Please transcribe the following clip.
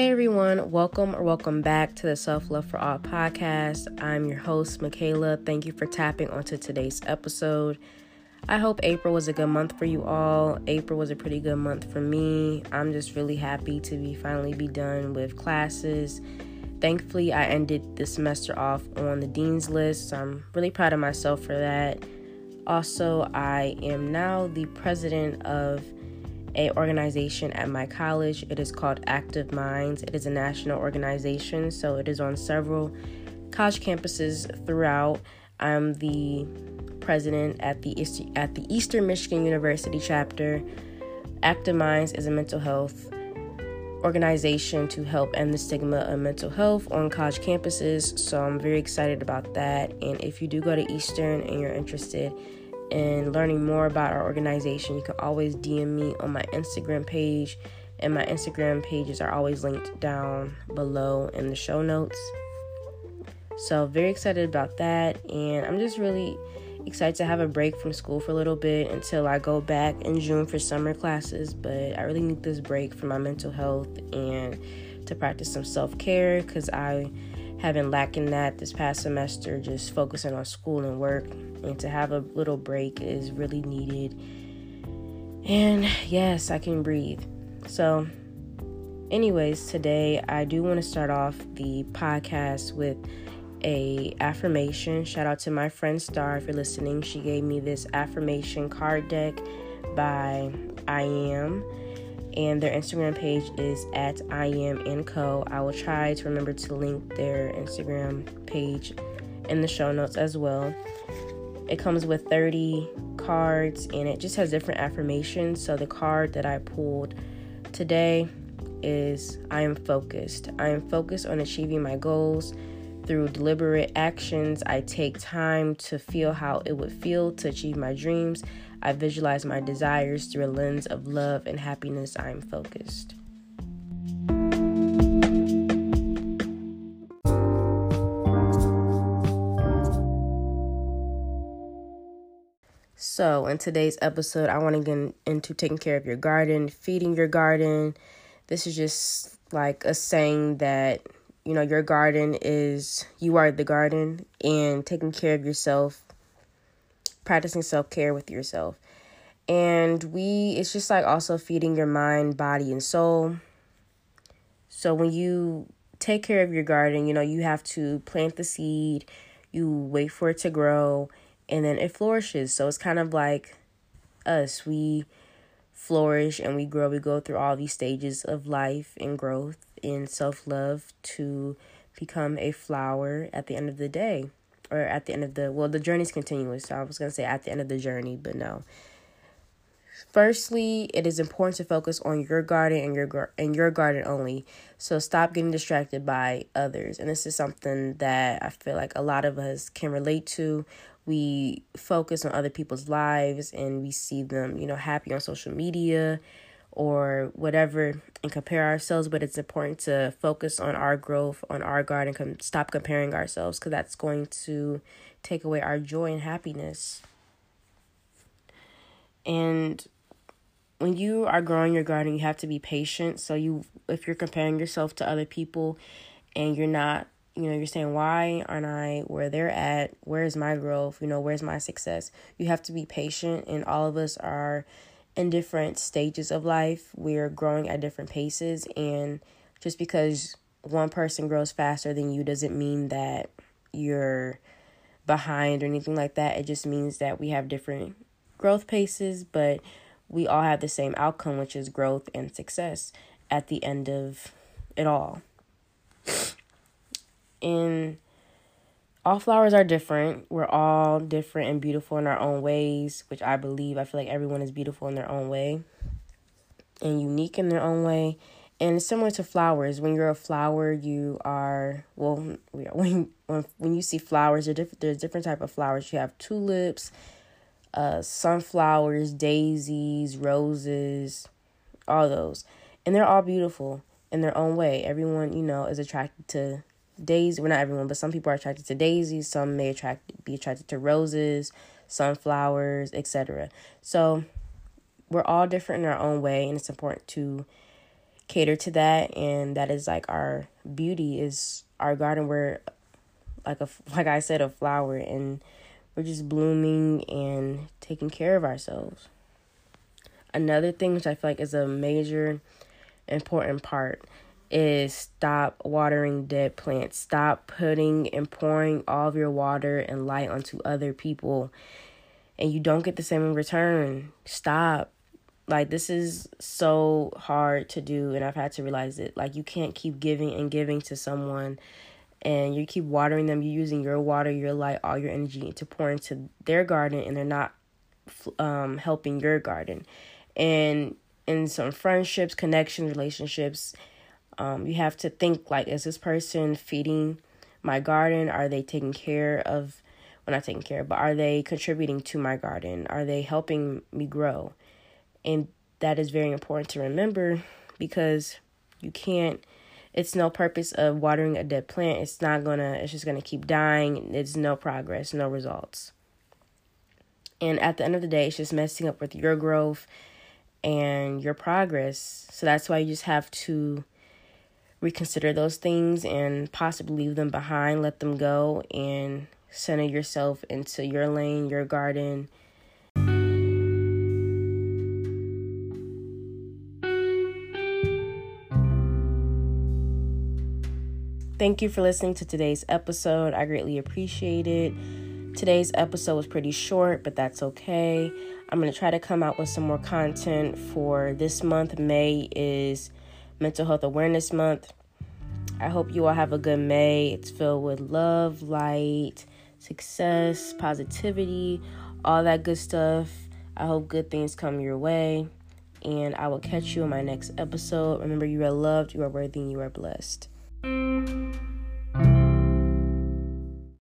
Hey everyone, welcome or welcome back to the Self Love for All podcast. I'm your host, Michaela. Thank you for tapping onto today's episode. I hope April was a good month for you all. April was a pretty good month for me. I'm just really happy to be finally be done with classes. Thankfully, I ended the semester off on the dean's list, so I'm really proud of myself for that. Also, I am now the president of a organization at my college. It is called Active Minds. It is a national organization, so it is on several college campuses throughout. I'm the president at the at the Eastern Michigan University chapter. Active Minds is a mental health organization to help end the stigma of mental health on college campuses. So I'm very excited about that. And if you do go to Eastern and you're interested in learning more about our organization, you can always DM me on my Instagram page. And my Instagram pages are always linked down below in the show notes. So, very excited about that. And I'm just really excited to have a break from school for a little bit until I go back in June for summer classes. But I really need this break for my mental health and to practice some self care because I have been lacking that this past semester, just focusing on school and work. And to have a little break is really needed. And yes, I can breathe. So, anyways, today I do want to start off the podcast with a affirmation. Shout out to my friend Star if you're listening. She gave me this affirmation card deck by I Am. And their Instagram page is at I Am and Co. I will try to remember to link their Instagram page in the show notes as well. It comes with 30 cards and it just has different affirmations. So the card that I pulled today is I am focused. I am focused on achieving my goals. Through deliberate actions, I take time to feel how it would feel to achieve my dreams. I visualize my desires through a lens of love and happiness. I am focused. So, in today's episode, I want to get into taking care of your garden, feeding your garden. This is just like a saying that you know, your garden is you are the garden and taking care of yourself, practicing self care with yourself. And we, it's just like also feeding your mind, body, and soul. So when you take care of your garden, you know, you have to plant the seed, you wait for it to grow, and then it flourishes. So it's kind of like us. We flourish and we grow. We go through all these stages of life and growth in self love to become a flower at the end of the day or at the end of the well the journey's continuous. So i was going to say at the end of the journey but no. Firstly it is important to focus on your garden and your and your garden only. So stop getting distracted by others. And this is something that i feel like a lot of us can relate to. We focus on other people's lives and we see them you know happy on social media or whatever and compare ourselves but it's important to focus on our growth on our garden com- stop comparing ourselves because that's going to take away our joy and happiness. And when you are growing your garden you have to be patient. So you if you're comparing yourself to other people and you're not you know you're saying why aren't i where they're at? Where's my growth? You know where's my success? You have to be patient and all of us are in different stages of life. We're growing at different paces, and just because one person grows faster than you doesn't mean that you're behind or anything like that. It just means that we have different growth paces, but we all have the same outcome, which is growth and success at the end of it all. And all flowers are different. We're all different and beautiful in our own ways, which I believe. I feel like everyone is beautiful in their own way and unique in their own way. And it's similar to flowers. When you're a flower, you are well. When when when you see flowers, there's different. There's different type of flowers. You have tulips, uh, sunflowers, daisies, roses, all those, and they're all beautiful in their own way. Everyone you know is attracted to daisy. Well, not everyone, but some people are attracted to daisies. Some may attract be attracted to roses, sunflowers, etc. So we're all different in our own way, and it's important to cater to that and that is like our beauty is our garden we're like a like I said a flower and we're just blooming and taking care of ourselves. Another thing which I feel like is a major important part is stop watering dead plants. Stop putting and pouring all of your water and light onto other people and you don't get the same in return. Stop. Like this is so hard to do and I've had to realize it. Like you can't keep giving and giving to someone and you keep watering them, you're using your water, your light, all your energy to pour into their garden and they're not um helping your garden. And in some friendships, connections, relationships, um, you have to think like, is this person feeding my garden? Are they taking care of, well, not taking care, but are they contributing to my garden? Are they helping me grow? And that is very important to remember because you can't, it's no purpose of watering a dead plant. It's not gonna, it's just gonna keep dying. It's no progress, no results. And at the end of the day, it's just messing up with your growth and your progress. So that's why you just have to reconsider those things and possibly leave them behind, let them go, and center yourself into your lane, your garden. Thank you for listening to today's episode. I greatly appreciate it. Today's episode was pretty short, but that's okay. I'm going to try to come out with some more content for this month. May is Mental Health Awareness Month. I hope you all have a good May. It's filled with love, light, success, positivity, all that good stuff. I hope good things come your way. And I will catch you in my next episode. Remember, you are loved, you are worthy, and you are blessed.